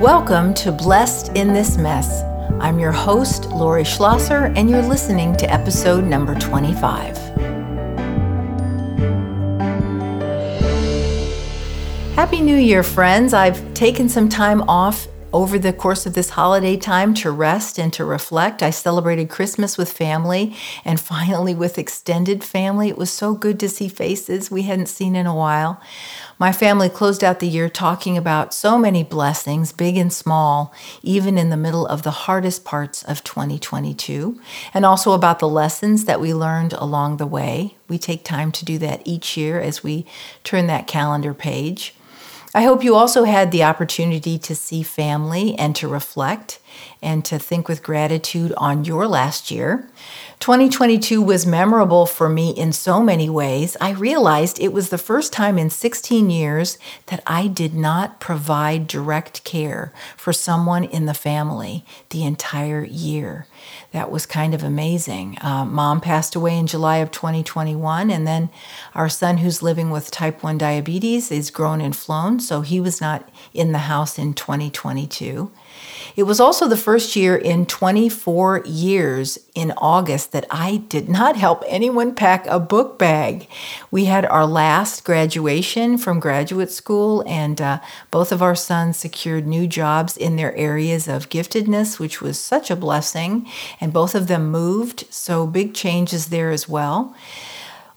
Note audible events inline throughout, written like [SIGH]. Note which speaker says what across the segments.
Speaker 1: Welcome to Blessed in This Mess. I'm your host, Lori Schlosser, and you're listening to episode number 25. Happy New Year, friends. I've taken some time off over the course of this holiday time to rest and to reflect. I celebrated Christmas with family and [LAUGHS] finally with extended family. It was so good to see faces we hadn't seen in a while. My family closed out the year talking about so many blessings, big and small, even in the middle of the hardest parts of 2022, and also about the lessons that we learned along the way. We take time to do that each year as we turn that calendar page. I hope you also had the opportunity to see family and to reflect and to think with gratitude on your last year. 2022 was memorable for me in so many ways. I realized it was the first time in 16 years that I did not provide direct care for someone in the family the entire year. That was kind of amazing. Uh, Mom passed away in July of 2021, and then our son, who's living with type 1 diabetes, is grown and flown, so he was not in the house in 2022. It was also the first year in 24 years in August that I did not help anyone pack a book bag. We had our last graduation from graduate school, and uh, both of our sons secured new jobs in their areas of giftedness, which was such a blessing. And both of them moved, so big changes there as well.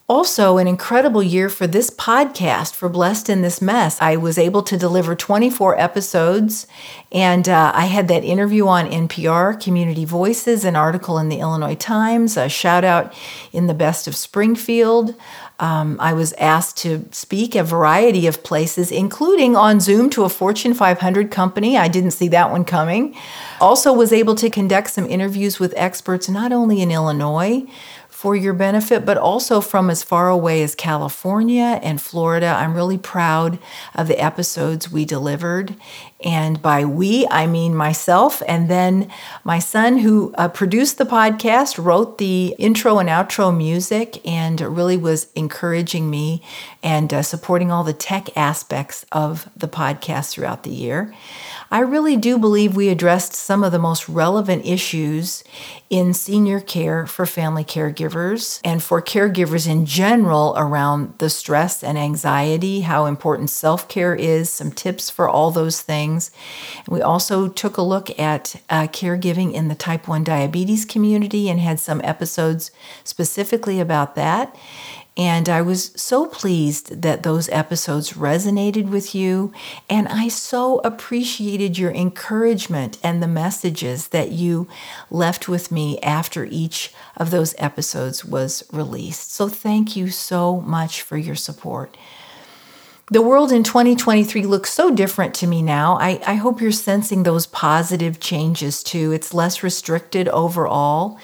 Speaker 1: Also, an incredible year for this podcast, for Blessed in This Mess. I was able to deliver 24 episodes, and uh, I had that interview on NPR, Community Voices, an article in the Illinois Times, a shout out in the Best of Springfield. Um, I was asked to speak a variety of places, including on Zoom to a Fortune 500 company. I didn't see that one coming. Also, was able to conduct some interviews with experts not only in Illinois for your benefit, but also from as far away as California and Florida. I'm really proud of the episodes we delivered. And by we, I mean myself. And then my son, who uh, produced the podcast, wrote the intro and outro music, and really was encouraging me and uh, supporting all the tech aspects of the podcast throughout the year. I really do believe we addressed some of the most relevant issues in senior care for family caregivers and for caregivers in general around the stress and anxiety, how important self care is, some tips for all those things. We also took a look at uh, caregiving in the type 1 diabetes community and had some episodes specifically about that. And I was so pleased that those episodes resonated with you. And I so appreciated your encouragement and the messages that you left with me after each of those episodes was released. So thank you so much for your support. The world in 2023 looks so different to me now. I, I hope you're sensing those positive changes too. It's less restricted overall.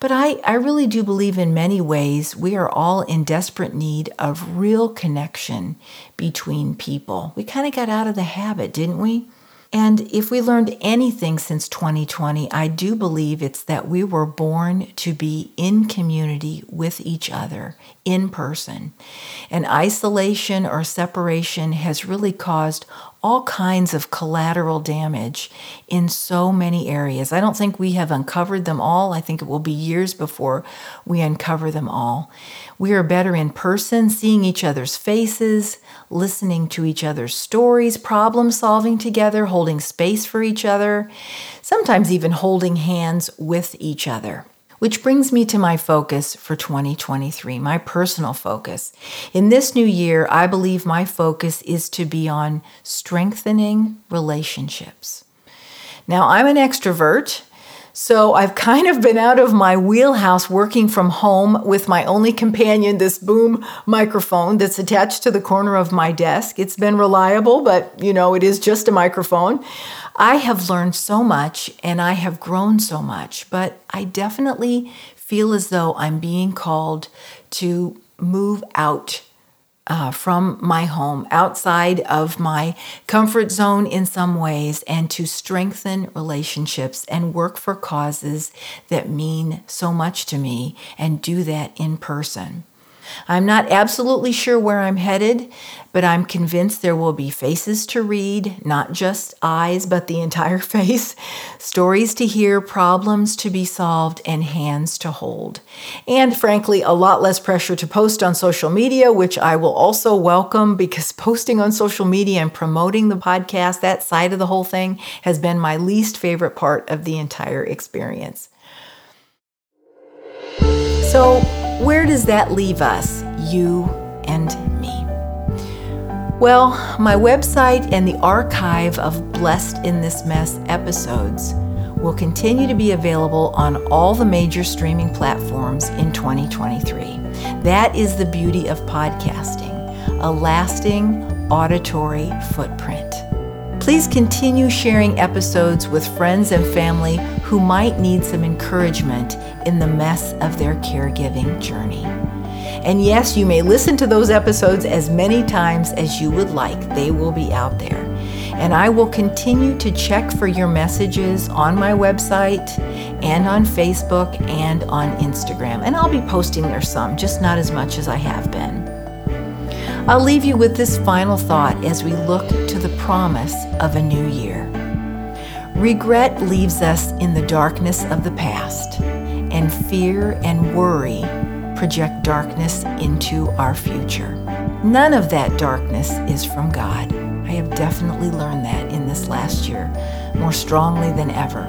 Speaker 1: But I, I really do believe in many ways we are all in desperate need of real connection between people. We kind of got out of the habit, didn't we? And if we learned anything since 2020, I do believe it's that we were born to be in community with each other in person. And isolation or separation has really caused all kinds of collateral damage in so many areas. I don't think we have uncovered them all. I think it will be years before we uncover them all. We are better in person, seeing each other's faces, listening to each other's stories, problem solving together, holding space for each other, sometimes even holding hands with each other. Which brings me to my focus for 2023, my personal focus. In this new year, I believe my focus is to be on strengthening relationships. Now, I'm an extrovert, so I've kind of been out of my wheelhouse working from home with my only companion, this boom microphone that's attached to the corner of my desk. It's been reliable, but you know, it is just a microphone. I have learned so much and I have grown so much, but I definitely feel as though I'm being called to move out uh, from my home, outside of my comfort zone in some ways, and to strengthen relationships and work for causes that mean so much to me and do that in person. I'm not absolutely sure where I'm headed, but I'm convinced there will be faces to read, not just eyes, but the entire [LAUGHS] face, stories to hear, problems to be solved, and hands to hold. And frankly, a lot less pressure to post on social media, which I will also welcome because [LAUGHS] posting on social media and promoting the podcast, that side of the whole thing, has been my least favorite part of the entire experience. So, where does that leave us, you and me? Well, my website and the archive of Blessed in This Mess episodes will continue to be available on all the major streaming platforms in 2023. That is the beauty of podcasting, a lasting auditory footprint. Please continue sharing episodes with friends and family who might need some encouragement in the mess of their caregiving journey. And yes, you may listen to those episodes as many times as you would like, they will be out there. And I will continue to check for your messages on my website and on Facebook and on Instagram. And I'll be posting there some, just not as much as I have been. I'll leave you with this final thought as we look to the promise of a new year. Regret leaves us in the darkness of the past, and fear and worry project darkness into our future. None of that darkness is from God. I have definitely learned that in this last year more strongly than ever.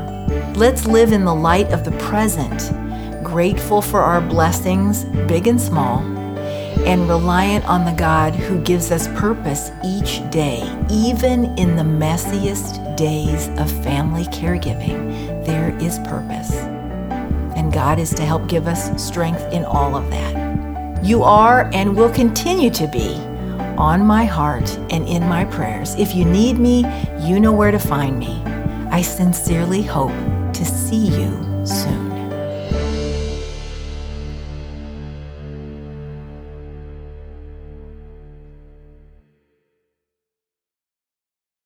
Speaker 1: Let's live in the light of the present, grateful for our blessings, big and small, and reliant on the God who gives us purpose each day, even in the messiest days of family caregiving. There is purpose and God is to help give us strength in all of that. You are and will continue to be on my heart and in my prayers. If you need me, you know where to find me. I sincerely hope to see you soon.